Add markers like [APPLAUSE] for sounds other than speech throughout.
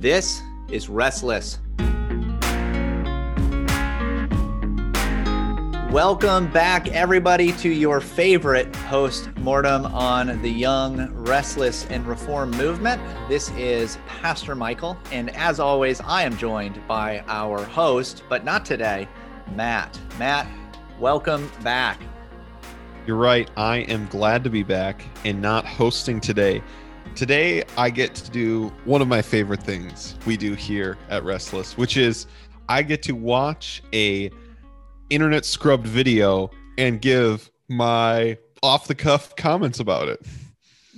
This is Restless. Welcome back, everybody, to your favorite post mortem on the young, restless, and reform movement. This is Pastor Michael. And as always, I am joined by our host, but not today, Matt. Matt, welcome back. You're right. I am glad to be back and not hosting today. Today, I get to do one of my favorite things we do here at Restless, which is I get to watch a internet scrubbed video and give my off the cuff comments about it.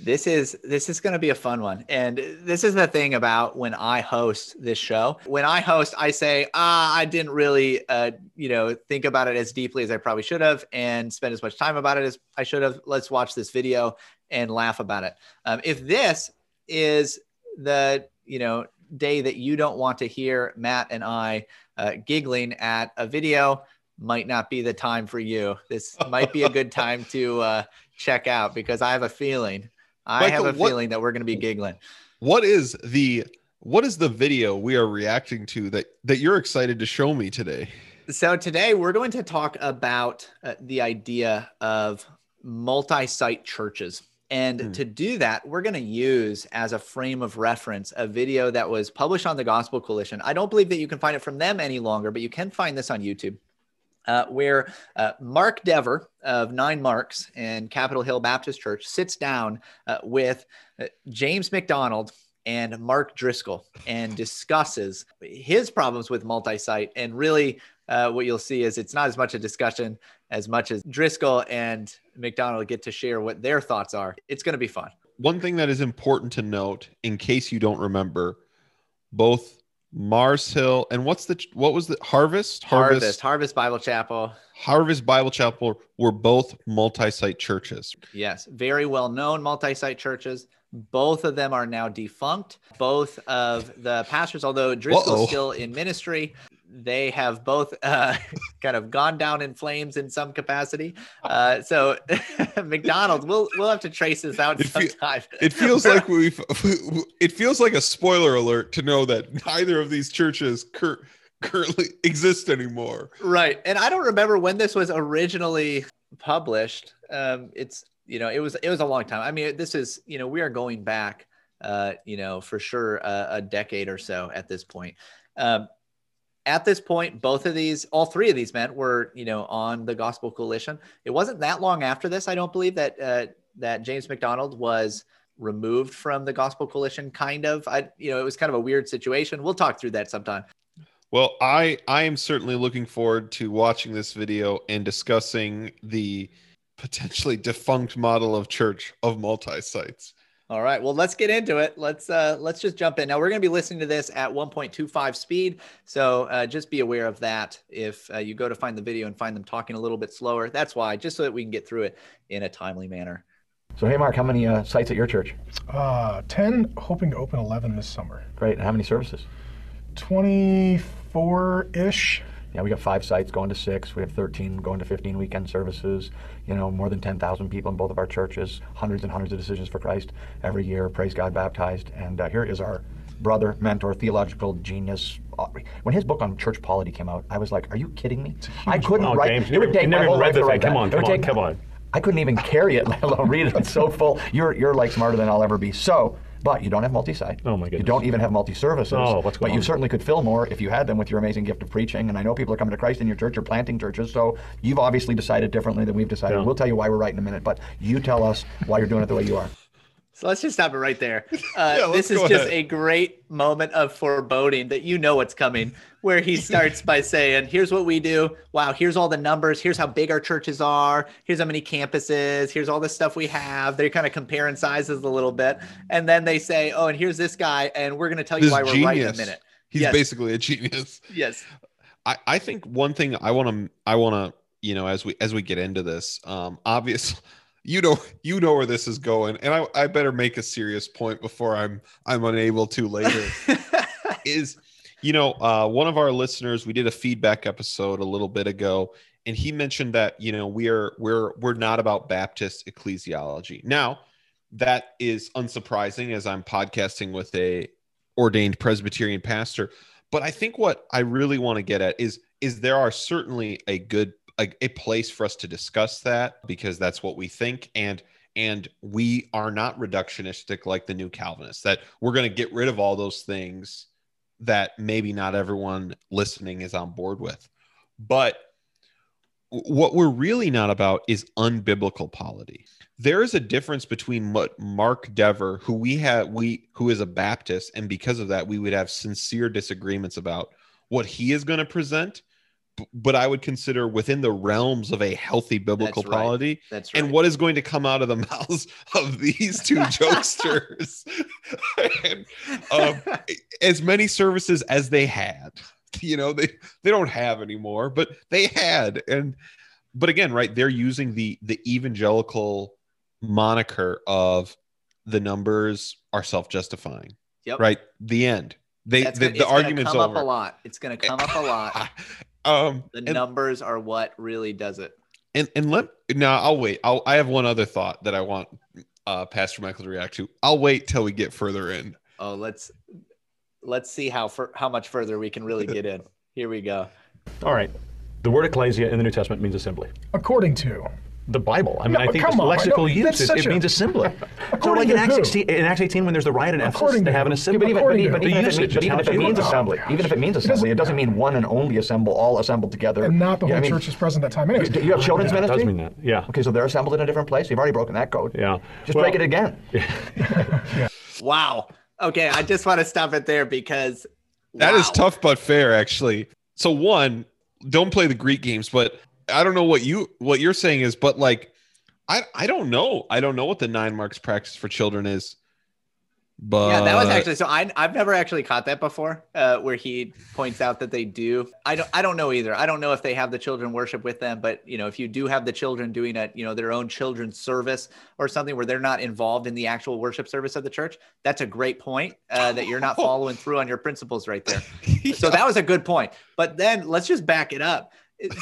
This is this is going to be a fun one. And this is the thing about when I host this show. When I host, I say, "Ah, I didn't really uh, you know, think about it as deeply as I probably should have and spend as much time about it as I should have. Let's watch this video and laugh about it." Um, if this is the, you know, day that you don't want to hear Matt and I uh, giggling at a video, might not be the time for you. This might be a good time to uh, check out because I have a feeling I Michael, have a what, feeling that we're going to be giggling. What is the what is the video we are reacting to that that you're excited to show me today? So today we're going to talk about uh, the idea of multi-site churches. And hmm. to do that, we're going to use as a frame of reference a video that was published on the Gospel Coalition. I don't believe that you can find it from them any longer, but you can find this on YouTube uh, where uh, Mark Dever of Nine Marks and Capitol Hill Baptist Church sits down uh, with uh, James MacDonald and Mark Driscoll and discusses his problems with multi site. And really, uh, what you'll see is it's not as much a discussion as much as Driscoll and MacDonald get to share what their thoughts are. It's going to be fun. One thing that is important to note, in case you don't remember, both Mars Hill, and what's the what was the Harvest? Harvest, Harvest, Harvest Bible Chapel. Harvest Bible Chapel were both multi-site churches. Yes, very well known multi-site churches. Both of them are now defunct. Both of the pastors, although Driscoll's still in ministry, they have both uh, [LAUGHS] kind of gone down in flames in some capacity. Uh, so [LAUGHS] MacDonald's, we'll we'll have to trace this out it sometime. Fe- it feels like we've. [LAUGHS] it feels like a spoiler alert to know that neither of these churches cur- currently exist anymore. Right, and I don't remember when this was originally published. Um, it's you know it was it was a long time. I mean, this is you know we are going back. Uh, you know, for sure, a decade or so at this point. Um, at this point, both of these, all three of these men were, you know, on the Gospel Coalition. It wasn't that long after this, I don't believe that uh, that James MacDonald was removed from the Gospel Coalition. Kind of, I, you know, it was kind of a weird situation. We'll talk through that sometime. Well, I I am certainly looking forward to watching this video and discussing the potentially defunct model of church of multi sites. All right. Well, let's get into it. Let's uh, let's just jump in. Now we're going to be listening to this at 1.25 speed, so uh, just be aware of that. If uh, you go to find the video and find them talking a little bit slower, that's why. Just so that we can get through it in a timely manner. So, hey, Mark, how many uh, sites at your church? Uh, 10, hoping to open 11 this summer. Great. And how many services? 24 ish yeah, we got five sites going to six. We have 13 going to 15 weekend services. You know, more than 10,000 people in both of our churches. Hundreds and hundreds of decisions for Christ every year. Praise God, baptized. And uh, here is our brother, mentor, theological genius. Uh, when his book on church polity came out, I was like, "Are you kidding me?" I couldn't oh, write. James, it would take never, my whole read the thing. Come on, come on, come on. I couldn't even carry it, [LAUGHS] let alone read it. It's so full. You're you're like smarter than I'll ever be. So but you don't have multi-site. Oh my goodness. You don't even have multi-services. Oh, what's going But you certainly could fill more if you had them with your amazing gift of preaching. And I know people are coming to Christ in your church. You're planting churches. So you've obviously decided differently than we've decided. Yeah. We'll tell you why we're right in a minute. But you tell us why you're doing it the way you are. So let's just stop it right there. [LAUGHS] Uh, yeah, this is just ahead. a great moment of foreboding that you know what's coming, where he starts by [LAUGHS] saying, Here's what we do. Wow, here's all the numbers. Here's how big our churches are. Here's how many campuses. Here's all the stuff we have. They're kind of comparing sizes a little bit. And then they say, Oh, and here's this guy. And we're going to tell you this why we're genius. right in a minute. He's yes. basically a genius. Yes. I, I think one thing I want to, I want to, you know, as we, as we get into this, um, obviously, you know [LAUGHS] you know where this is going and I, I better make a serious point before i'm i'm unable to later [LAUGHS] is you know uh, one of our listeners we did a feedback episode a little bit ago and he mentioned that you know we are we're we're not about baptist ecclesiology now that is unsurprising as i'm podcasting with a ordained Presbyterian pastor. But I think what I really want to get at is is there are certainly a good a, a place for us to discuss that because that's what we think and and we are not reductionistic like the new Calvinists that we're going to get rid of all those things that maybe not everyone listening is on board with. But what we're really not about is unbiblical polity. There is a difference between what Mark Dever, who we have, we who is a Baptist, and because of that, we would have sincere disagreements about what he is going to present, but I would consider within the realms of a healthy biblical That's right. polity. That's right. And what is going to come out of the [LAUGHS] mouths of these two jokesters? [LAUGHS] and, um, [LAUGHS] as many services as they had you know they they don't have anymore but they had and but again right they're using the the evangelical moniker of the numbers are self-justifying Yep. right the end they the, the argument's come over up a lot. It's going to come up a lot. Um The and, numbers are what really does it. and and let now i'll wait I'll, i have one other thought that i want uh pastor michael to react to i'll wait till we get further in Oh, let's let's see how for, how much further we can really get in. Here we go. All right. The word ecclesia in the New Testament means assembly. According to. The Bible. I mean, No, I think come the on, lexical no, use it, it a- means assembly. so, [LAUGHS] According like in Acts 16, in Acts 18, when there's the riot in Ephesus, they have an assembly. Yeah, but according to but who? the Even if it usage, means- just how even if it means used. assembly. Even if it means assembly, it doesn't mean one and only assemble, all assembled together. And not the Yeah, whole I mean, church is present at that time. Anyways, Do you have children's Yeah, it ministry? does mean that. Yeah. Okay, so they're assembled in a different place. You've already broken that code. Yeah. Just Well- break it again. [LAUGHS] [LAUGHS] Wow. Okay, I just want to stop it there because That is tough but fair, actually. So one, don't play the Greek games, but I don't know what you what you're saying is, but like I I don't know. I don't know what the nine marks practice for children is. But Yeah, that was actually so. I I've never actually caught that before, uh, where he points out that they do. I don't I don't know either. I don't know if they have the children worship with them, but you know, if you do have the children doing a you know their own children's service or something where they're not involved in the actual worship service of the church, that's a great point. Uh, that you're not [LAUGHS] following through on your principles right there. [LAUGHS] So that was a good point. But then let's just back it up.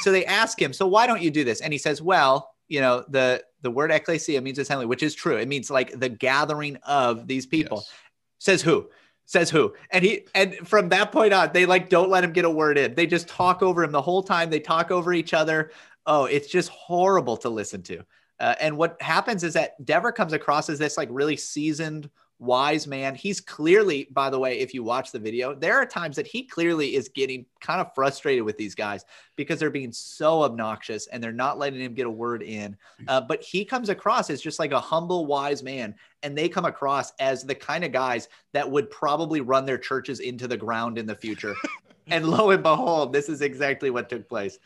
So they ask him, so why don't you do this? And he says, well, you know, the the word ecclesia means assembly, which is true. It means like the gathering of these people. Yes. Says who? Says who? And he and from that point on, they like don't let him get a word in. They just talk over him the whole time. They talk over each other. Oh, it's just horrible to listen to. Uh, and what happens is that Dever comes across as this like really seasoned, wise man. He's clearly, by the way, if you watch the video, there are times that he clearly is getting kind of frustrated with these guys because they're being so obnoxious and they're not letting him get a word in. Uh, but he comes across as just like a humble, wise man. And they come across as the kind of guys that would probably run their churches into the ground in the future. [LAUGHS] and lo and behold, this is exactly what took place.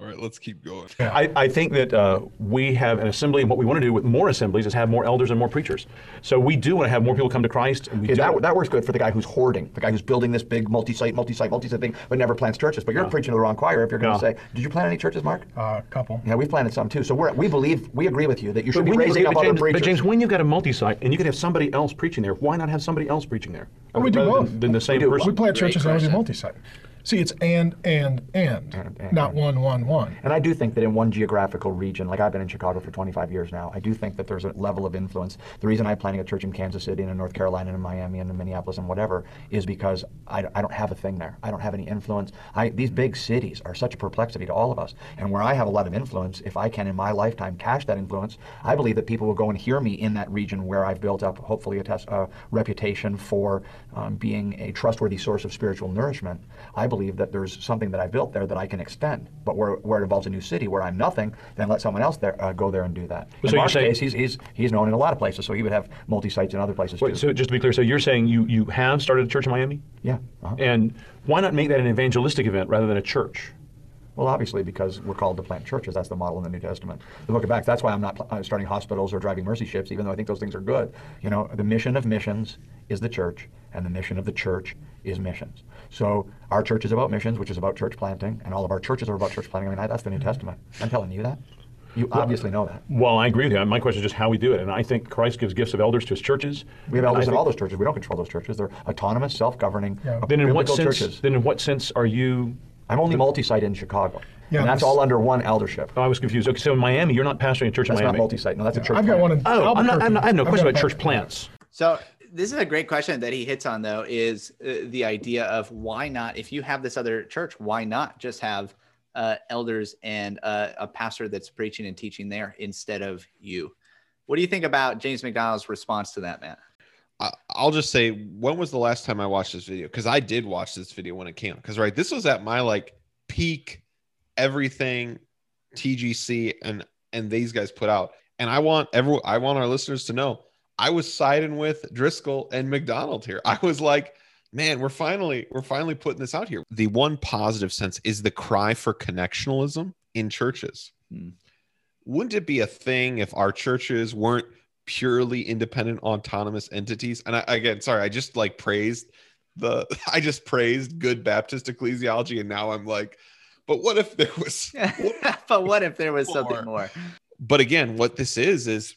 All right, let's keep going. I, I think that uh, we have an assembly, and what we want to do with more assemblies is have more elders and more preachers. So we do want to have more people come to Christ. And we Okay, do that, that works good for the guy who's hoarding, the guy who's building this big multi-site, multi-site, multi-site thing, but never plants churches. But you're preaching to the wrong choir if you're going to Yeah. say, "Did you plant any churches, Mark?" uh, a couple. Yeah, we've planted some too. So we're, we believe, we agree with you that you should be raising but up other James, preachers. but James, when you've got a multi-site and you could have somebody else preaching there, why not have somebody else preaching there? Oh, we do Rather both. Than, than the same do. person. We plant Great churches and we do multi-site. See, it's and and and, And, and, not and. one one one. And I do think that in one geographical region, like I've been in Chicago for 25 years now, I do think that there's a level of influence. The reason I'm planning a church in Kansas City and in North Carolina and in Miami and in Minneapolis and whatever is because I, I don't have a thing there. I don't have any influence. I, these big cities are such a perplexity to all of us. And where I have a lot of influence, if I can in my lifetime cash that influence, I believe that people will go and hear me in that region where I've built up hopefully a tes- uh, reputation for um, being a trustworthy source of spiritual nourishment. I believe that there's something that I built there that I can extend. But where, where it involves a new city where I'm nothing, then let someone else there uh, go there and do that. So in Mark's saying- case, he's, he's, he's known in a lot of places, so he would have multi-sites in other places Wait, too. so just to be clear, so you're saying you, you have started a church in Miami? yeah. uh-huh. And why not make that an evangelistic event rather than a church? Well, obviously, because we're called to plant churches. That's the model in the New Testament. The Book of Acts. That's why I'm not pl- uh, starting hospitals or driving mercy ships, even though I think those things are good. You know, the mission of missions is the church, and the mission of the church is missions. So our church is about missions, which is about church planting, and all of our churches are about church planting. I mean, that's the New mm-hmm. Testament. I'm telling you that. You obviously know that. Well, I agree with you. My question is just how we do it. And I think Christ gives gifts of elders to his churches. We have elders in all those churches. We don't control those churches. They're autonomous, self-governing, Yeah. Then in what sense? churches. Then in what sense are you? I'm only multi-site in Chicago, Yeah, and that's all under one eldership. Oh, I was confused. Okay, so in Miami, you're not pastoring a church That's in not Miami. multi-site. No, that's a church. I've got one in. Oh, I'm not, I'm not, I have no I've question about church plants. So this is a great question that he hits on though is uh, the idea of why not if you have this other church why not just have uh, elders and uh, a pastor that's preaching and teaching there instead of you what do you think about james macdonald's response to that man I- I'll just say, when was the last time I watched this video? Because I did watch this video when it came. Because right, this was at my like peak, everything TGC and and these guys put out. And I want everyone, I want our listeners to know, I was siding with Driscoll and MacDonald here. I was like, man, we're finally we're finally putting this out here. The one positive sense is the cry for connectionalism in churches. Hmm. Wouldn't it be a thing if our churches weren't purely independent autonomous entities and I, again sorry i just like praised the [LAUGHS] i just praised good baptist ecclesiology and now i'm like but what if there was [LAUGHS] but what if there was [LAUGHS] something More. more but again what this is is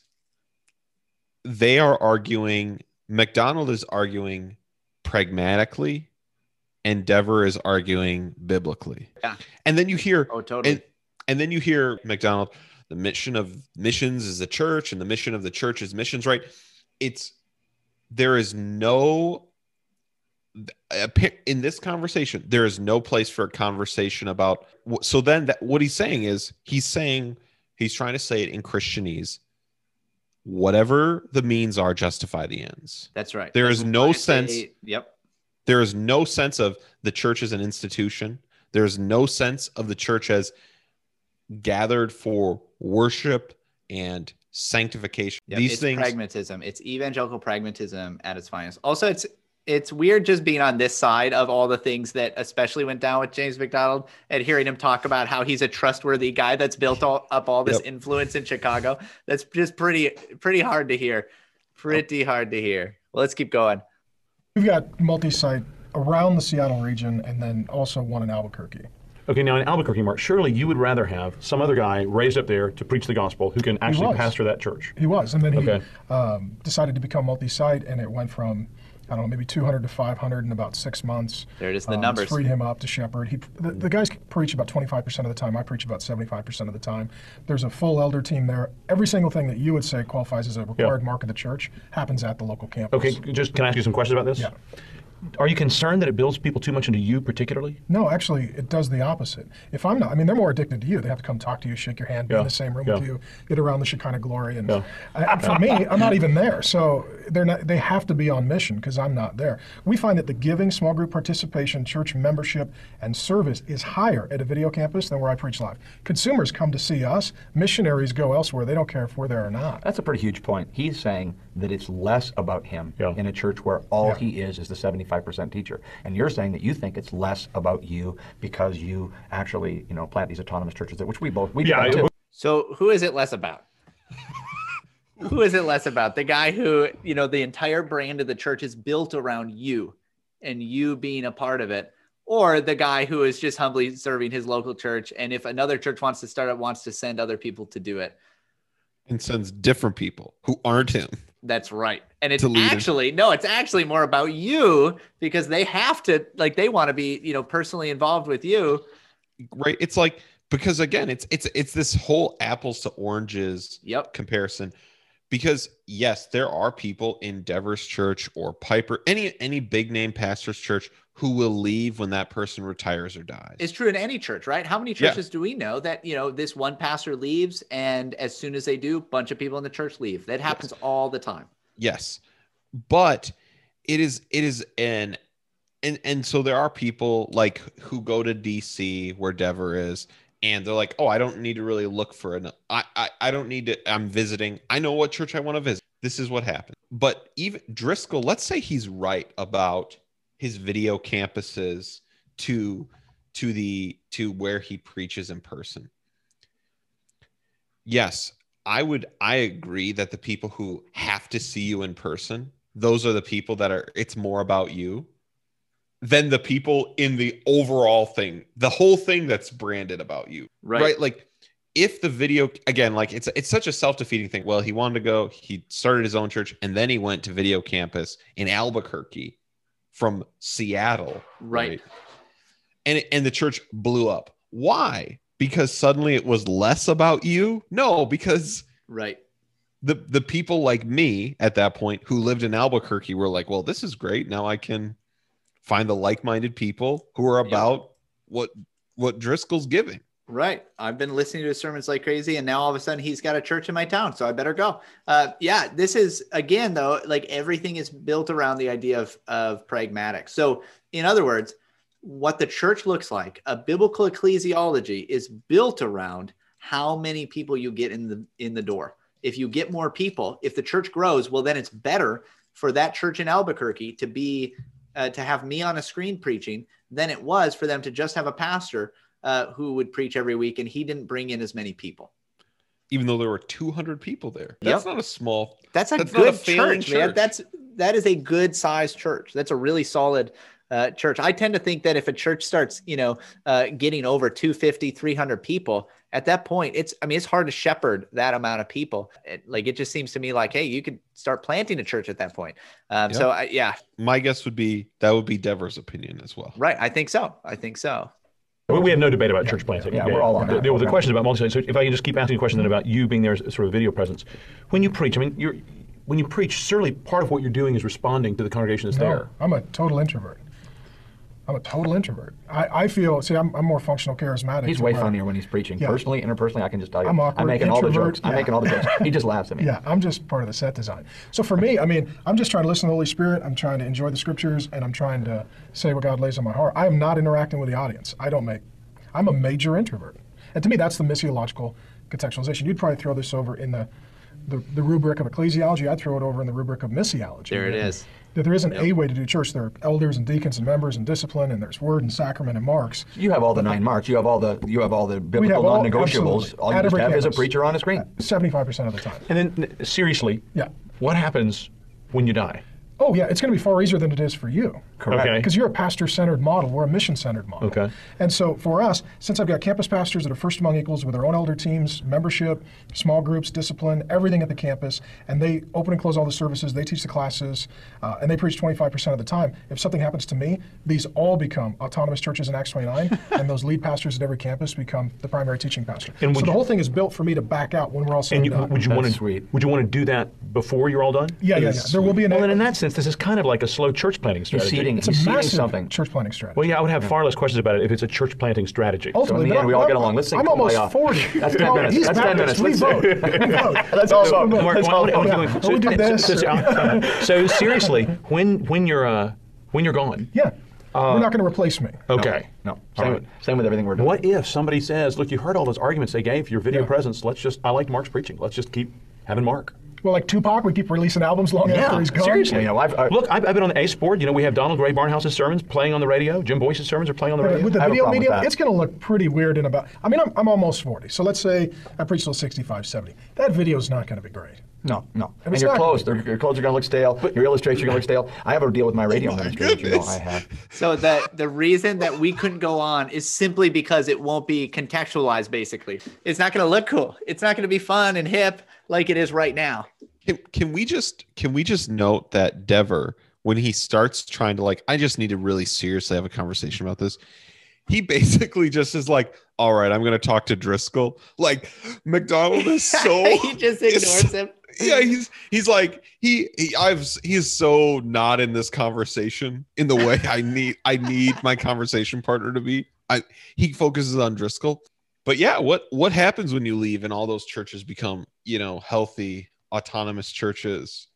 they are arguing macdonald is arguing pragmatically and dever is arguing biblically Yeah. and then you hear oh totally and and then you hear MacDonald, the mission of missions is the church, and the mission of the church is missions, right? It's there is no in this conversation, there is no place for a conversation about. So then, that, what he's saying is he's saying he's trying to say it in Christianese. Whatever the means are, justify the ends. that's right There That's is no why I say- sense- yep There is no sense of the church as an institution. There is no sense of the church as gathered for worship and sanctification. Yep, These it's things, pragmatism. It's evangelical pragmatism at its finest. Also, it's it's weird just being on this side of all the things that especially went down with James MacDonald and hearing him talk about how he's a trustworthy guy that's built all, up all this Yep. influence in Chicago. That's just pretty pretty hard to hear. Pretty hard to hear. Well, let's keep going. We've got multi-site around the Seattle region, and then also one in Albuquerque. Okay, now in Albuquerque, Mark, surely you would rather have some other guy raised up there to preach the gospel who can actually pastor that church. He was, and then he Okay. um, decided to become multi-site, and it went from I don't know, maybe 200 to 500 in about six months. There it is, the Um, numbers. freed him up to shepherd. He, the, the guys preach about 25% of the time. I preach about 75% of the time. There's a full elder team there. Every single thing that you would say qualifies as a required mark of the church happens at the local campus. Okay, just can I ask you some questions about this? Yeah. Are you concerned that it builds people too much into you particularly? No, actually, it does the opposite. If I'm not, I mean, they're more addicted to you. They have to come talk to you, shake your hand, be Yeah, in the same room yeah. with you, get around the Shekinah glory. And, Yeah. and for me, I'm not even there. So they're not. They have to be on mission because I'm not there. We find that the giving, small group participation, church membership, and service is higher at a video campus than where I preach live. Consumers come to see us. Missionaries go elsewhere. They don't care if we're there or not. That's a pretty huge point. He's saying that it's less about him Yeah. in a church where all Yeah. he is is the 75% teacher. And you're saying that you think it's less about you because you actually, you know, plant these autonomous churches, that which we both we do Yeah, that too. So who is it less about? [LAUGHS] who is it less about? The guy who, you know, the entire brand of the church is built around you and you being a part of it, or the guy who is just humbly serving his local church. And if another church wants to start up wants to send other people to do it. and sends different people who aren't him. That's right. And it's To lead him. actually, no, it's actually more about you because they have to, like, they want to be, you know, personally involved with you. Right? It's like because again, it's it's it's this whole apples to oranges Yep. comparison. Because yes, there are people in Devers Church or Piper, any any big name pastor's church who will leave when that person retires or dies. It's true in any church, right? How many Yeah. churches do we know that, you know, this one pastor leaves and as soon as they do, a bunch of people in the church leave? That happens all the time. yes but it is it is an and and so there are people like who go to dc where dever is and they're like oh i don't need to really look for an i i, I don't need to i'm visiting i know what church i want to visit this is what happened but even driscoll let's say he's right about his video campuses to to the to where he preaches in person. Yes i would i agree that the people who have to see you in person those are the people that are it's more about you than the people in the overall thing the whole thing that's branded about you Right. like if the video again like it's it's such a self-defeating thing. Well he wanted to go he started his own church and then he went to video campus in albuquerque from seattle Right. and and the church blew up why because suddenly it was less about you no because Right. the the people like me at that point who lived in Albuquerque were like, well, this is great. Now I can find the like-minded people who are about what what Driscoll's giving. Right. I've been listening to his sermons like crazy, and now all of a sudden he's got a church in my town, so I better go. Uh, yeah, this is again though, like everything is built around the idea of of pragmatic. So, in other words, what the church looks like, a biblical ecclesiology, is built around how many people you get in the in the door. If you get more people, if the church grows, well, then it's better for that church in Albuquerque to be uh, to have me on a screen preaching than it was for them to just have a pastor uh, who would preach every week, and he didn't bring in as many people. Even though there were 200 people there, that's Yep. not a small. That's a That's not a good church, man. That's that is a good sized church. That's a really solid uh, church. I tend to think that if a church starts, you know, uh, getting over 250, 300 people, at that point, it's I mean, it's hard to shepherd that amount of people. It, like it just seems to me like, hey, you could start planting a church at that point. Um, So I, yeah, My guess would be that would be Dever's opinion as well. right. I think so. I think so. We we have no debate about church planting. Yeah, we're all on the, that the, the program. question about multi. So if I can just keep asking a question then about you being there as sort of a video presence, when you preach, I mean, you're when you preach, certainly part of what you're doing is responding to the congregation that's No, there. I'm a total introvert. I'm a total introvert. I, I feel, see, I'm, I'm more functional charismatic. He's way funnier when he's preaching. Yeah. Personally, interpersonally, I can just tell you. I'm awkward, making all the introvert, jokes. I'm making all the jokes. He just laughs at me. Yeah, I'm just part of the set design. So for me, I mean, I'm just trying to listen to the Holy Spirit. I'm trying to enjoy the scriptures, and I'm trying to say what God lays on my heart. I am not interacting with the audience. I don't make. I'm a major introvert, and to me, that's the missiological contextualization. You'd probably throw this over in the the, the rubric of ecclesiology. I'd throw it over in the rubric of missiology. There it is. That there isn't a way to do church. There are elders and deacons and members and discipline, and there's word and sacrament and marks. You have all the nine marks. You have all the you have all the biblical all- non-negotiables. absolutely. All you At just every have is a preacher on a screen. Seventy-five percent of the time. And then, seriously, Yeah. what happens when you die? Oh yeah, it's going to be far easier than it is for you. Correct. Okay. Because you're a pastor-centered model. We're a mission-centered model. Okay. And so for us, since I've got campus pastors that are first among equals with their own elder teams, membership, small groups, discipline, everything at the campus, and they open and close all the services, they teach the classes, uh, and they preach 25% of the time. If something happens to me, these all become autonomous churches in Acts 29, [LAUGHS] and those lead pastors at every campus become the primary teaching pastor. And so the you- whole thing is built for me to back out when we're all said And and you, done. would you want to would you want to do that before you're all done? yeah, yeah, yeah. There will be an Well, then in that sense, this is kind of like a slow church planting strategy. seeding. it's He's a seeding massive something. church planting strategy. Well, yeah, I would have far less questions about it if it's a church planting strategy. Ultimately, in the end, we I'm- all get I'm- along. Let's sing I'm almost Kumbaya. 40. That's 10 Oh, minutes. He's That's 10 Baptist. minutes. We Let's- vote. We [LAUGHS] vote. Let's all So- vote. Mark, Let's all what- what vote. are you doing? We do this. So, so- so seriously, when when you're uh, when you're gone, Yeah. We're not going to replace me. okay. No. All Same, right. with, same with everything we're doing. What if somebody says, "Look, you heard all those arguments they gave for your video Yeah. presence. Let's just I liked Mark's preaching. Let's just keep having Mark." Well, like Tupac, we keep releasing albums long after he's gone. seriously. You know, I've- I- Look, I've, I've been on the ACE board. You know, we have Donald Grey Barnhouse's sermons playing on the radio. Jim Boice's sermons are playing on the radio. With the I have a video medium, it's going to look pretty weird in about. I mean, I'm, I'm almost 40, so let's say I preach till 65, 70. That video is not going to be great. No, no. And And, it's your not- clothes, your clothes are going to look stale. your illustrations are going to look stale. I have a deal with my radio my ministry that you know goodness. I have. So the the reason that we couldn't go on is simply because it won't be contextualized. Basically, it's not going to look cool. It's not going to be fun and hip like it is right now. Can, can we just can we just note that Dever, when he starts trying to like, I just need to really seriously have a conversation about this. He basically just is like, all right, I'm gonna talk to Driscoll. Like MacDonald is [LAUGHS] so he just ignores him. [LAUGHS] Yeah, he's he's like he he I've he's so not in this conversation in the way I need I need my conversation partner to be. I he focuses on Driscoll. But yeah, what what happens when you leave and all those churches become, you know, healthy, autonomous churches?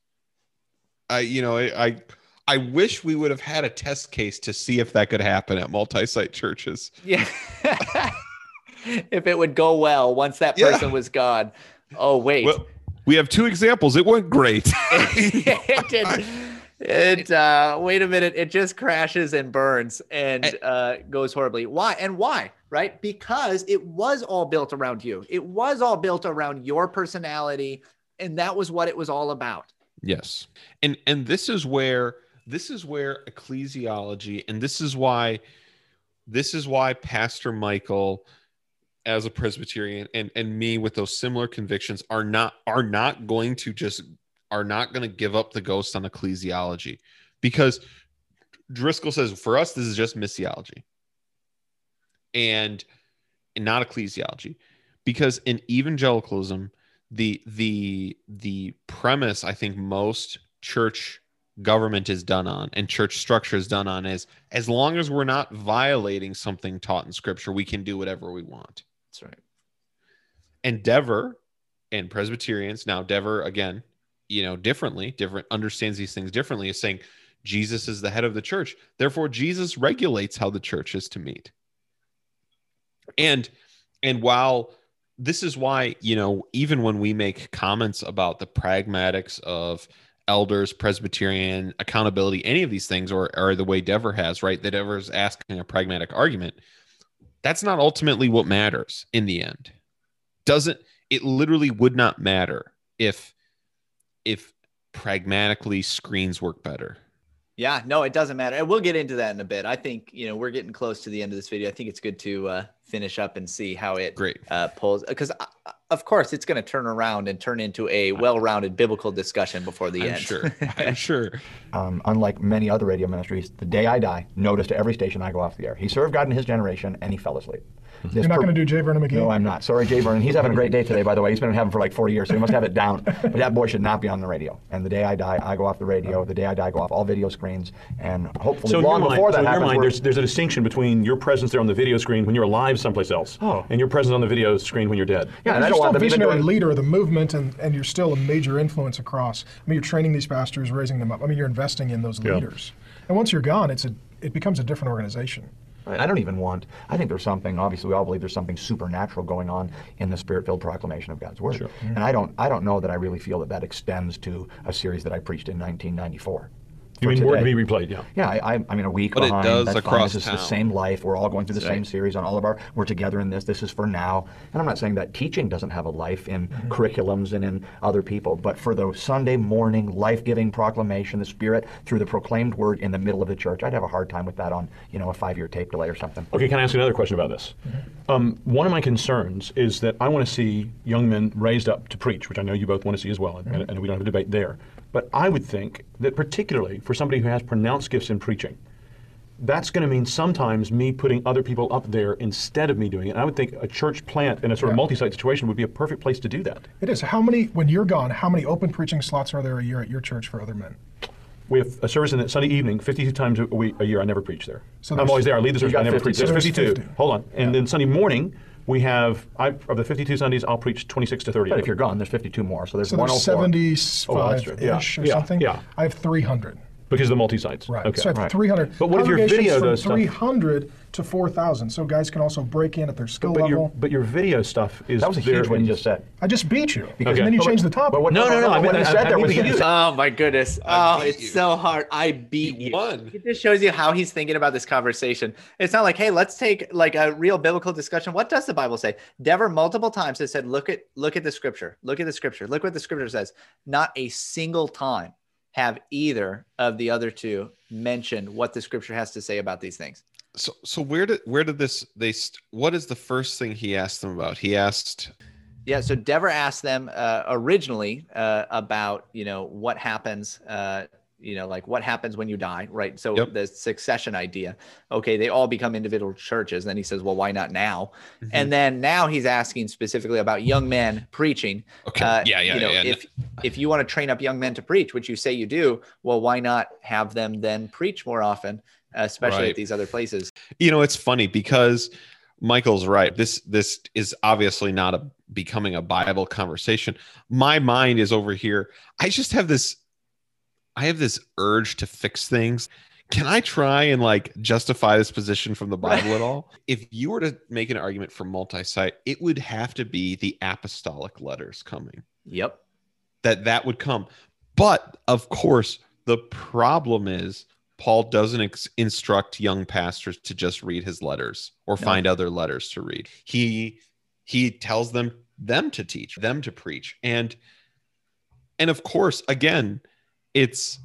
I you know, I I, I wish we would have had a test case to see if that could happen at multi-site churches. Yeah. [LAUGHS] if it would go well once that Yeah. person was gone. Oh wait. Well, we have two examples. It went great. [LAUGHS] it did. [LAUGHS] It uh wait a minute, it just crashes and burns and uh goes horribly. Why? And why? Right? Because it was all built around you. It was all built around your personality and that was what it was all about. Yes. And and this is where this is where ecclesiology and this is why this is why Pastor Michael as a Presbyterian and and me with those similar convictions are not are not going to just are not going to give up the ghost on ecclesiology because Driscoll says for us this is just missiology and, and not ecclesiology because in evangelicalism the the the premise I think most church government is done on and church structure is done on is as long as we're not violating something taught in scripture, we can do whatever we want. That's right. And Dever and Presbyterians, now Dever again, you know, differently, different understands these things differently, is saying Jesus is the head of the church. Therefore, Jesus regulates how the church is to meet. And and while this is why, you know, even when we make comments about the pragmatics of elders, Presbyterian, accountability, any of these things, or, or the way Dever has, right? That Dever's asking a pragmatic argument. That's not ultimately what matters in the end. Doesn't it literally would not matter if if pragmatically screens work better. Yeah, no, it doesn't matter. And we'll get into that in a bit. I think, you know, we're getting close to the end of this video. I think it's good to uh, finish up and see how it Great. uh, pulls. Because, uh, of course, it's going to turn around and turn into a well rounded biblical discussion before the I'm end. sure. [LAUGHS] I'm sure. Um, unlike many other radio ministries, the day I die, notice to every station I go off the air. He served God in his generation and he fell asleep. This You're not going to do J. Vernon McGee? No, I'm not. Sorry, J. Vernon. He's having a great day today, by the way. He's been in heaven for like 40 years, so he must have it down. [LAUGHS] But that boy should not be on the radio. And the day I die, I go off the radio. Uh-huh. The day I die, I go off all video screens. And hopefully, So in your long mind, before so that in your happens, mind there's, there's a distinction between your presence there on the video screen when you're alive someplace else, Oh. and your presence on the video screen when you're dead. yeah, and Because I you're don't still want a them even visionary doing- leader of the movement, and, and you're still a major influence across. I mean, you're training these pastors, raising them up. I mean, you're investing in those Yeah. leaders. And once you're gone, it's a it becomes a different organization. Right. I don't even want. I think there's something. Obviously, we all believe there's something supernatural going on in the spirit-filled proclamation of God's word. And I don't. I don't know that I really feel that that extends to a series that I preached in 1994. You for mean word to be replayed? Yeah. Yeah, I, I, I mean a week But it behind. does that's fine. across This is the same life. We're all going through the That's same series on all of our. We're together in this. This is for now. And I'm not saying that teaching doesn't have a life in Mm-hmm. curriculums and in other people, but for the Sunday morning life-giving proclamation, the Spirit through the proclaimed word in the middle of the church, I'd have a hard time with that on you know a five-year tape delay or something. Okay, can I ask another question about this? Um, one of my concerns is that I want to see young men raised up to preach, which I know you both want to see as well, and, and we don't have a debate there. But I would think that particularly for somebody who has pronounced gifts in preaching, that's going to mean sometimes me putting other people up there instead of me doing it. And I would think a church plant in a sort of Yeah. multi-site situation would be a perfect place to do that. It is. How many, when you're gone, how many open preaching slots are there a year at your church for other men? We have a service in the Sunday evening, 52 times a, week, a year. I never preach there. So I'm always there. I lead the service. I never preach. There's there's 52. 50. Hold on. And then Sunday morning, we have I, of the 52 Sundays, I'll preach 26 to 30. But if you're gone, there's 52 more. So there's So oh there's 104. Oh, that's 75-ish Yeah, or yeah, something? yeah. I have 300. because of the multi-sites. Right. Okay. So I have right. 300. But what if your video does 300 to 4,000. So guys can also break in at their skill But your level. but your video stuff is That was a huge what in- you just said. I just beat you. Because- and then you But- changed the topic. But what, No, no, no, I What mean, you said I there mean was you- do Oh my goodness. Oh, it's you. so hard. I beat You you. won. It just shows you how he's thinking about this conversation. It's not like, hey, let's take like a real biblical discussion. What does the Bible say? Dever multiple times has said, look at look at the scripture. Look at the scripture. Look what the scripture says. Not a single time have either of the other two mentioned what the scripture has to say about these things. So so where did where did this they what is the first thing he asked them about? He asked Yeah, so Dever asked them uh, originally uh, about you know what happens, uh, you know, like what happens when you die, right? So Yep. the succession idea. Okay, they all become individual churches. Then he says, well, why not now? Mm-hmm. And then now he's asking specifically about young men preaching. Okay. Uh, Yeah, yeah, You know, yeah, yeah. if if you want to train up young men to preach, which you say you do, well, why not have them then preach more often, especially Right. at these other places? you know it's funny because michael's right. This this is obviously not a becoming a bible conversation. My mind is over here. I just have this i have this urge to fix things. Can i try and like justify this position from the bible at [LAUGHS] all? If you were to make an argument for multi-site it would have to be the apostolic letters coming. Yep. that that would come. But of course the problem is paul doesn't ex- instruct young pastors to just read his letters or No. find other letters to read he he tells them them to teach them to preach and and of course again it's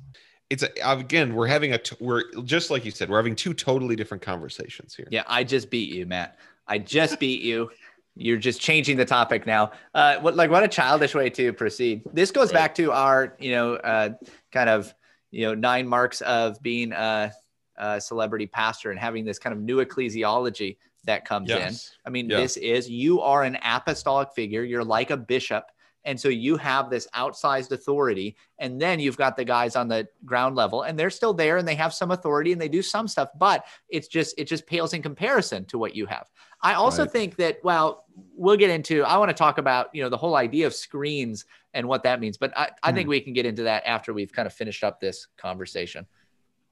it's a, again we're having a t- we're just like you said we're having two totally different conversations here Yeah, I just beat you, Matt. I just beat you. You're just changing the topic now. Uh, what like what a childish way to proceed. This goes Right. back to our, you know, uh, kind of, you know, nine marks of being a, a celebrity pastor and having this kind of new ecclesiology that comes in. I mean, Yeah. this is you are an apostolic figure. You're like a bishop. And so you have this outsized authority. And then you've got the guys on the ground level and they're still there and they have some authority and they do some stuff, but it's just, it just pales in comparison to what you have. I also right. think that, well, we'll get into, I want to talk about, you know, the whole idea of screens and what that means, but I, I think hmm. we can get into that after we've kind of finished up this conversation.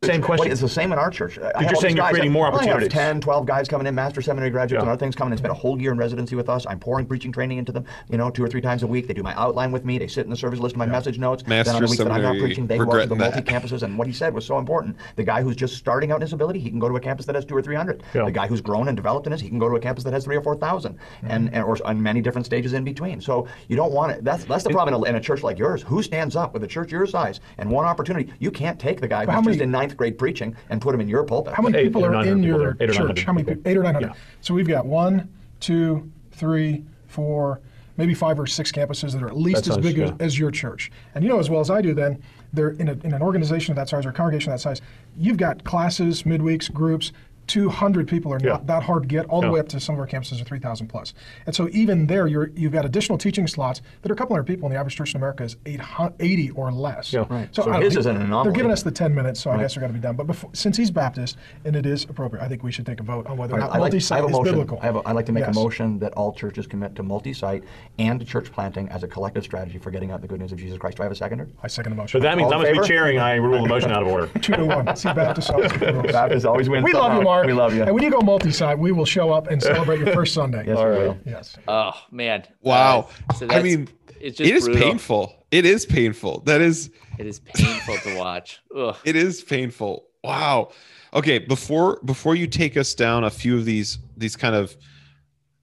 Same question. It's the same in our church. You're saying you're creating more opportunities. I have 10, 12 guys coming in, master seminary graduates yeah. and other things coming and spend a whole year in residency with us. I'm pouring preaching training into them, you know, two or three times a week. They do my outline with me. They sit in the service, listen to my yeah. message notes. Master then on the weeks that I'm not preaching, they go to the multi-campuses. And what he said was so important. The guy who's just starting out in his ability, he can go to a campus that has two or 300. Yeah. The guy who's grown and developed in his, he can go to a campus that has three or 4,000 mm-hmm. and, and, or on many different stages in between. So you don't want it. That's, that's the problem in a, in a, church like yours. Who stands up with a church your size and one opportunity? You can't take the guy who's just in ninth grade preaching and put them in your pulpit. How many eight, people are in your church? How many people? Eight or nine hundred. Yeah. So we've got one, two, three, four, maybe five or six campuses that are at least That's as big yeah. as, as, your church. And you know as well as I do then, they're in, a, in an organization of that size or a congregation of that size, you've got classes, midweeks, groups, 200 people are yeah. not that hard to get, all yeah. the way up to some of our campuses are 3,000 plus. And so even there, you have got additional teaching slots that are a couple hundred people, and the average church in America is 80 or less. Yeah. Right. So, so his is an anomaly. They're giving us the 10 minutes, so right. I guess we're going to be done. But before, since he's Baptist and it is appropriate, I think we should take a vote on whether or not multi-site is biblical. I would like to make yes. a motion that all churches commit to multi-site and to church planting as a collective strategy for getting out the good news of Jesus Christ. Do I have a seconder? I second the motion. But that means all I must favor? be chairing. I rule the motion out of order. Two to one. See, Baptist always, [LAUGHS] Baptist always wins. We love you, Mark. We love you. And when you go multi-site, we will show up and celebrate your first Sunday. [LAUGHS] yes, All we will. Yes. Oh man. Wow. Uh, so I mean, it's just it is brutal. painful. It is painful. That is. It is painful to watch. Ugh. It is painful. Wow. Okay. Before before you take us down a few of these these kind of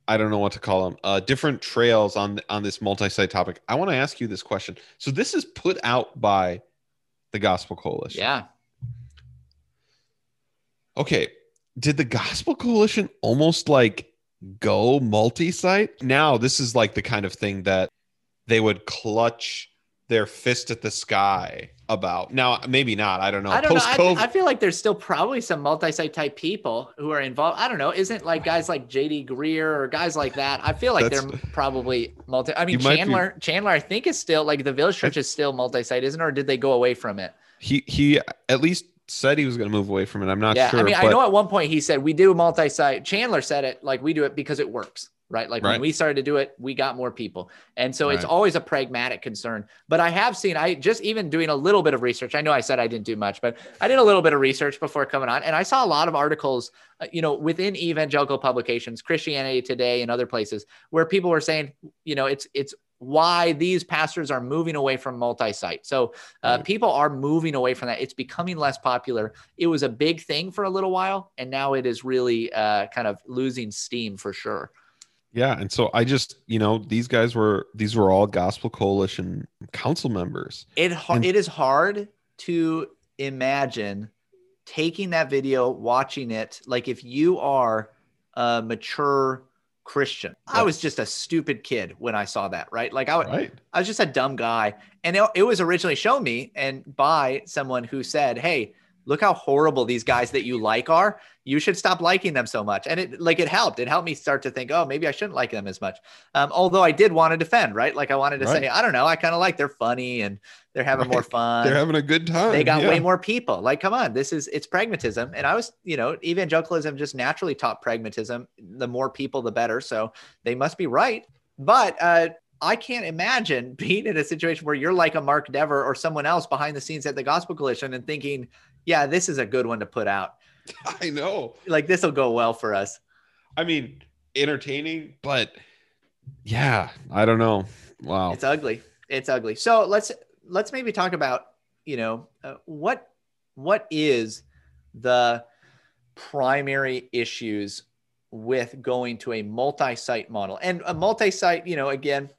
I don't know what to call them, uh, different trails on on this multi-site topic. I want to ask you this question. So this is put out by the Gospel Coalition. Yeah. Okay, did the Gospel Coalition almost like go multi-site? Now this is like the kind of thing that they would clutch their fist at the sky about. Now maybe not. I don't know. I don't know. I, I, feel like there's still probably some multi-site type people who are involved. I don't know. Isn't like guys like JD Greear or guys like that? I feel like they're probably multi. I mean Chandler. Be, Chandler, I think is still like the Village Church is still multi-site, isn't it? Or did they go away from it? He he at least said he was going to move away from it. I'm not yeah, sure. I mean, but... I know at one point he said we do multi-site. Chandler said it like we do it because it works, right? Like right. when we started to do it, we got more people, and so right. it's always a pragmatic concern. But I have seen, I just even doing a little bit of research. I know I said I didn't do much, but I did a little bit of research before coming on, and I saw a lot of articles, uh, you know, within evangelical publications, Christianity Today, and other places where people were saying, you know, it's it's why these pastors are moving away from multi-site. So uh, people are moving away from that. It's becoming less popular. It was a big thing for a little while, and now it is really uh, kind of losing steam for sure. Yeah, and so I just, you know, these guys were these were all Gospel Coalition council members. It and- it is hard to imagine taking that video, watching it, like if you are a mature Christian. I was just a stupid kid when I saw that, right? Like I, right. I was just a dumb guy. And it, it was originally shown me and by someone who said, Hey, look how horrible these guys that you like are. You should stop liking them so much. And it like it helped. It helped me start to think, oh, maybe I shouldn't like them as much. Um, although I did want to defend, right? Like I wanted to right. say, I don't know, I kind of like they're funny and they're having right. more fun. They're having a good time. They got yeah. way more people. Like, come on, this is it's pragmatism. And I was, you know, evangelicalism just naturally taught pragmatism. The more people, the better. So they must be right. But uh, I can't imagine [LAUGHS] being in a situation where you're like a Mark Dever or someone else behind the scenes at the Gospel Coalition and thinking, yeah, this is a good one to put out. [LAUGHS] I know. Like this will go well for us. I mean, entertaining, but yeah, I don't know. Wow. It's ugly. It's ugly. So let's let's maybe talk about, you know, uh, what what is the primary issues with going to a multi-site model and a multi-site you know again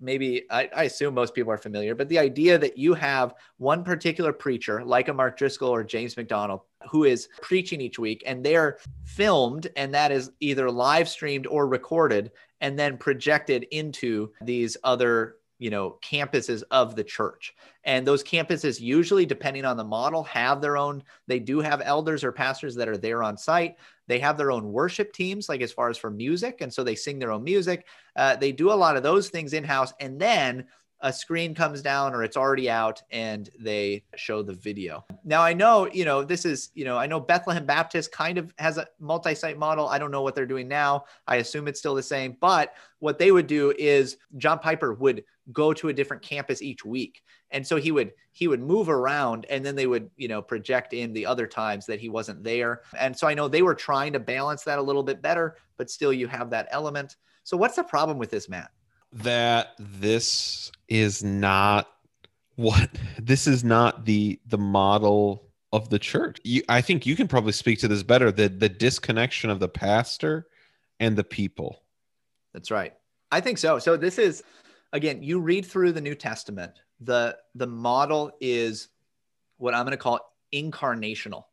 maybe I, I, assume most people are familiar, but the idea that you have one particular preacher, like a Mark Driscoll or James MacDonald, who is preaching each week and they're filmed and that is either live streamed or recorded and then projected into these other you know campuses of the church. And those campuses usually depending on the model have their own they do have elders or pastors that are there on site they have their own worship teams like as far as for music and so they sing their own music. Uh, they do a lot of those things in house and then a screen comes down or it's already out and they show the video. Now I know, you know, this is, you know, I know Bethlehem Baptist kind of has a multi-site model. I don't know what they're doing now. I assume it's still the same, but what they would do is John Piper would go to a different campus each week. And so he would he would move around and then they would, you know, project in the other times that he wasn't there. And so I know they were trying to balance that a little bit better, but still you have that element. So what's the problem with this, Matt? That this is not what [LAUGHS] this is not the the model of the church. You, I think you can probably speak to this better. The the disconnection of the pastor and the people. That's right. I think so. So this is again, you read through the New Testament. The the model is what I'm going to call incarnational.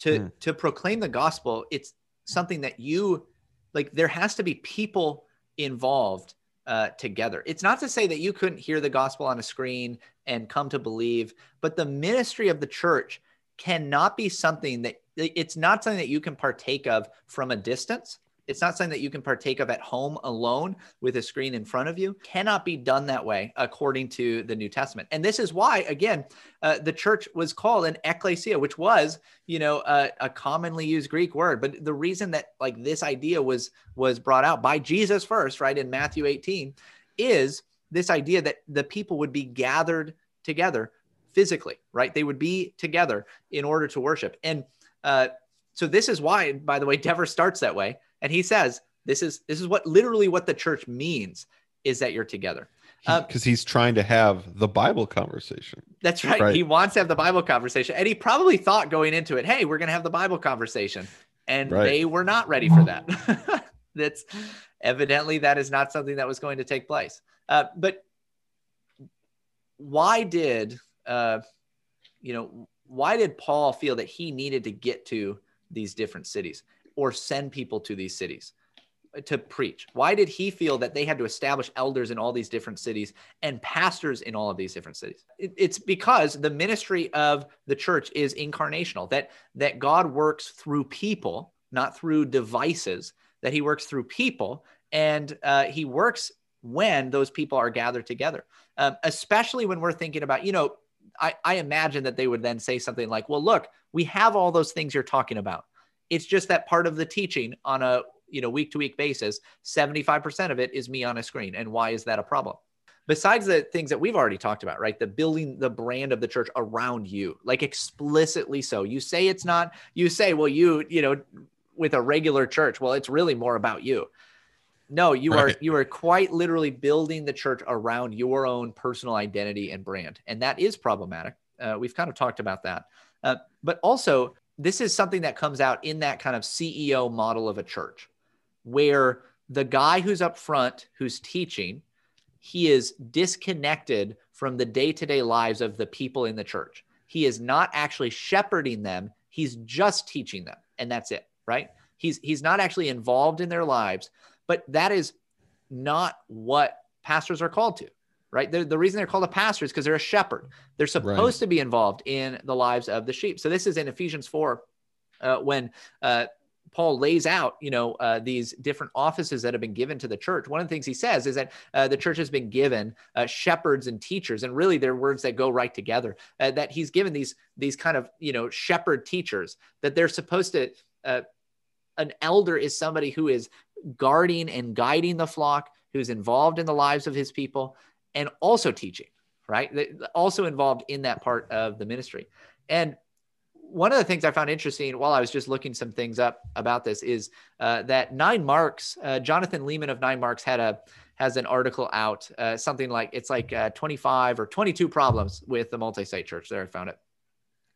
To mm. to proclaim the gospel, it's something that you like there has to be people involved uh, together. It's not to say that you couldn't hear the gospel on a screen and come to believe, but the ministry of the church cannot be something that it's not something that you can partake of from a distance. It's not something that you can partake of at home alone with a screen in front of you. Cannot be done that way according to the New Testament. And this is why, again, uh, the church was called an ecclesia, which was, you know, a, a, commonly used Greek word. But the reason that like this idea was was brought out by Jesus first, right in Matthew 18, is this idea that the people would be gathered together physically, right? They would be together in order to worship. And uh, so this is why, by the way, [LAUGHS] Dever starts that way and he says, this is this is what literally what the church means is that you're together. Because uh, he's trying to have the Bible conversation. That's right. right. He wants to have the Bible conversation. And he probably thought going into it, hey, we're going to have the Bible conversation. And right. they were not ready for that. [LAUGHS] That's evidently that is not something that was going to take place. Uh, but why did, uh, you know, why did Paul feel that he needed to get to these different cities? Or send people to these cities to preach? Why did he feel that they had to establish elders in all these different cities and pastors in all of these different cities? It's because the ministry of the church is incarnational, that, that God works through people, not through devices, that he works through people, and uh, he works when those people are gathered together, um, especially when we're thinking about, you know, I, I imagine that they would then say something like, well, look, we have all those things you're talking about it's just that part of the teaching on a you know week to week basis, 75% of it is me on a screen. And why is that a problem? Besides the things that we've already talked about, right? The building the brand of the church around you, like explicitly so. You say it's not, you say, well, you, you know, with a regular church, well, it's really more about you. No, you right. are you are quite literally building the church around your own personal identity and brand, and that is problematic. Uh, we've kind of talked about that, uh, but also this is something that comes out in that kind of CEO model of a church where the guy who's up front who's teaching he is disconnected from the day-to-day lives of the people in the church. He is not actually shepherding them. He's just teaching them and that's it right? He's he's not actually involved in their lives but that is not what pastors are called to right? They're, the reason they're called a pastor is because they're a shepherd. They're supposed right. to be involved in the lives of the sheep. So this is in Ephesians 4 uh, when uh, Paul lays out, you know, uh, these different offices that have been given to the church. One of the things he says is that uh, the church has been given uh, shepherds and teachers, and really they're words that go right together. Uh, that he's given these these kind of you know shepherd teachers that they're supposed to. Uh, an elder is somebody who is guarding and guiding the flock, who's involved in the lives of his people, and also teaching, right? Also involved in that part of the ministry. And one of the things I found interesting while I was just looking some things up about this is uh, that Nine Marks, uh, Jonathan Leeman of Nine Marks had a has an article out, uh, something like it's like uh, 25 or 22 problems with the multi-site church. There, I found it.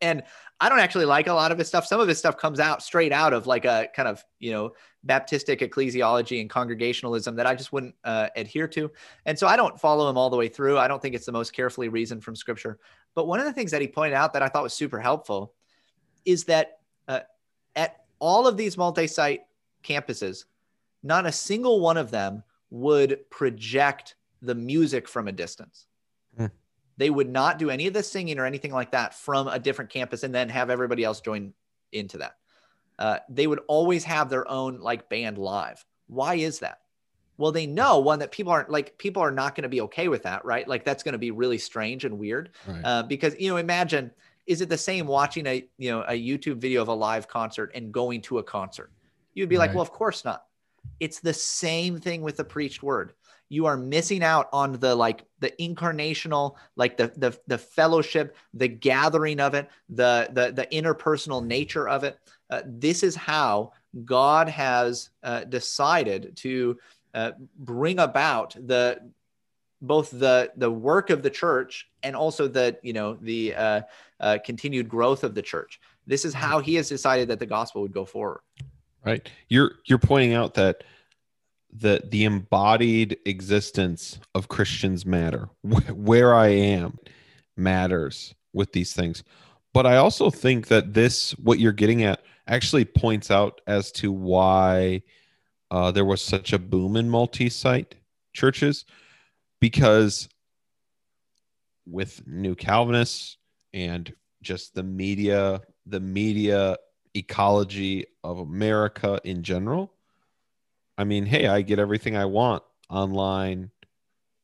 And I don't actually like a lot of his stuff. Some of his stuff comes out straight out of like a kind of, you know, Baptistic ecclesiology and congregationalism that I just wouldn't uh, adhere to. And so I don't follow him all the way through. I don't think it's the most carefully reasoned from scripture. But one of the things that he pointed out that I thought was super helpful is that uh, at all of these multi site campuses, not a single one of them would project the music from a distance. Hmm. They would not do any of the singing or anything like that from a different campus and then have everybody else join into that. Uh, they would always have their own like band live. Why is that? Well, they know one that people aren't like people are not going to be okay with that, right? Like that's going to be really strange and weird Right. uh, because you know imagine is it the same watching a you know a YouTube video of a live concert and going to a concert? You'd be like, well, of course not. It's the same thing with the preached word. You are missing out on the like the incarnational, like the the the fellowship, the gathering of it, the the the interpersonal nature of it. Uh, this is how God has uh, decided to uh, bring about the both the the work of the church and also the you know the uh, uh, continued growth of the church. This is how He has decided that the gospel would go forward. right you're you're pointing out that the the embodied existence of christians matter where i am matters with these things but i also think that this what you're getting at actually points out as to why uh, there was such a boom in multi-site churches because with new calvinists and just the media the media ecology of America in general. I mean, hey, I get everything I want online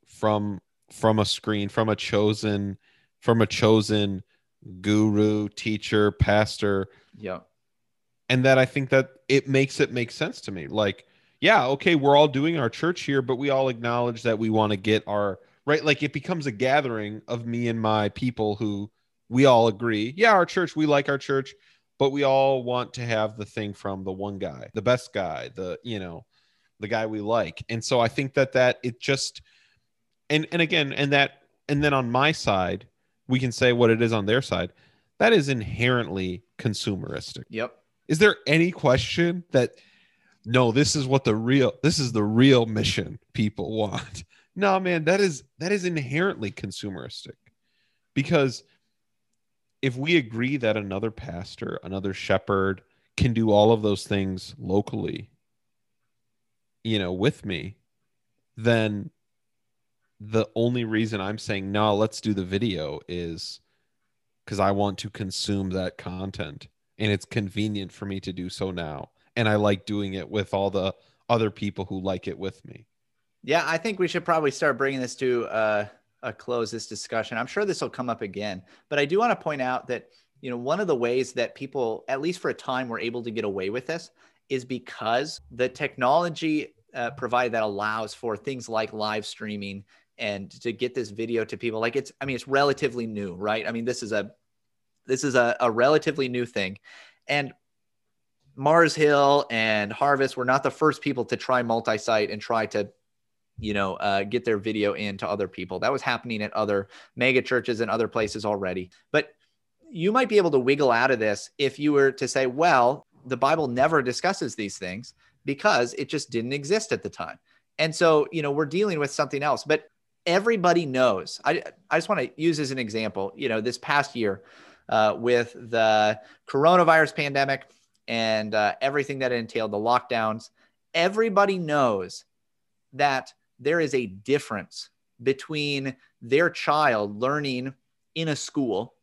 from from a screen, from a chosen from a chosen guru, teacher, pastor, Yeah. and that I think that it makes it make sense to me. Like, yeah, okay, we're all doing our church here, but we all acknowledge that we want to get our right. Like, it becomes a gathering of me and my people who we all agree. Yeah, our church, we like our church, but we all want to have the thing from the one guy, the best guy, the you know, the guy we like. And so I think that that it just and and again, and that and then on my side, we can say what it is on their side. That is inherently consumeristic Yep. is there any question that no this is what the real this is the real mission people want [LAUGHS] no man that is that is inherently consumeristic because if we agree that another pastor another shepherd can do all of those things locally you know with me then the only reason i'm saying no let's do the video is because i want to consume that content and it's convenient for me to do so now and i like doing it with all the other people who like it with me Yeah, I think we should probably start bringing this to uh, a close. This discussion. I'm sure this will come up again, but I do want to point out that you know one of the ways that people, at least for a time, were able to get away with this is because the technology uh, provided that allows for things like live streaming and to get this video to people. Like it's, I mean, it's relatively new, right? I mean, this is a this is a, a relatively new thing, and Mars Hill and Harvest were not the first people to try multi-site and try to, you know, uh, get their video in to other people. That was happening at other mega churches and other places already. But you might be able to wiggle out of this if you were to say, well, the Bible never discusses these things because it just didn't exist at the time. And so, you know, we're dealing with something else. But everybody knows. I, I just want to use as an example, you know, this past year uh, with the coronavirus pandemic and uh, everything that entailed, the lockdowns, everybody knows that there is a difference between their child learning in a school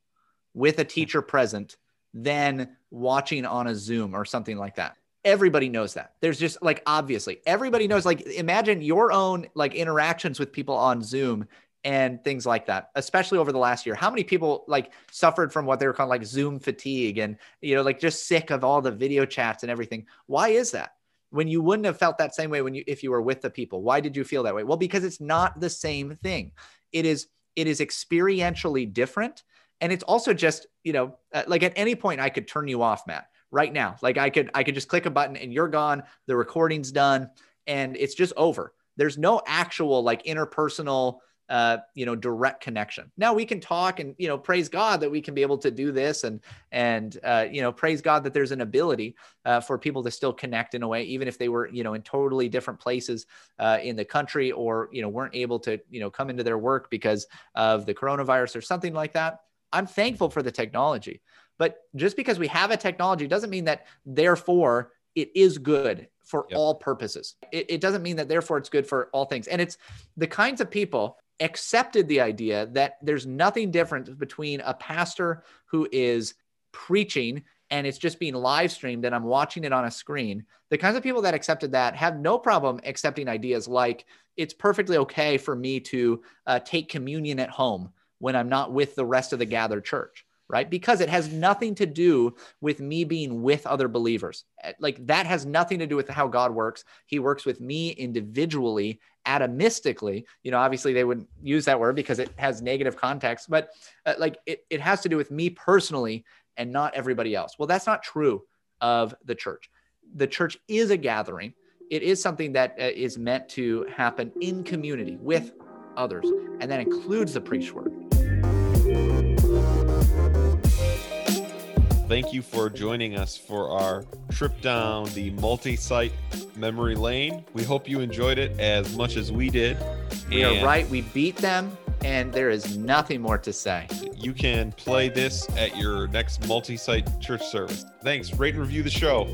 with a teacher present than watching on a Zoom or something like that. Everybody knows that. There's just like obviously everybody knows like imagine your own like interactions with people on Zoom and things like that, especially over the last year. How many people like suffered from what they were called like Zoom fatigue and, you know, like just sick of all the video chats and everything? Why is that? When you wouldn't have felt that same way when you, if you were with the people, why did you feel that way? Well, because it's not the same thing. It is, it is experientially different. And it's also just, you know, uh, like at any point I could turn you off, Matt, right now. Like I could, I could just click a button and you're gone. The recording's done and it's just over. There's no actual like interpersonal, uh, you know, direct connection. Now we can talk and you know, praise God that we can be able to do this, and and uh, you know, praise God that there's an ability uh, for people to still connect in a way, even if they were you know in totally different places uh, in the country, or you know weren't able to you know come into their work because of the coronavirus or something like that. I'm thankful for the technology, but just because we have a technology doesn't mean that therefore it is good for Yep. all purposes. It, it doesn't mean that therefore it's good for all things. And it's the kinds of people accepted the idea that there's nothing different between a pastor who is preaching and it's just being live streamed and I'm watching it on a screen. The kinds of people that accepted that have no problem accepting ideas like it's perfectly okay for me to uh, take communion at home when I'm not with the rest of the gathered church, right? Because it has nothing to do with me being with other believers. Uh, Like that has nothing to do with how God works. He works with me individually, atomistically. You know, obviously they wouldn't use that word because it has negative context, but uh, like it, it has to do with me personally and not everybody else. Well, that's not true of the church. The church is a gathering. It is something that uh, is meant to happen in community with others, and that includes the preached word. Thank you for joining us for our trip down the multi site memory lane. We hope you enjoyed it as much as we did. We are right. We beat them, and there is nothing more to say. You can play this at your next multi site church service. Thanks. Rate and review the show.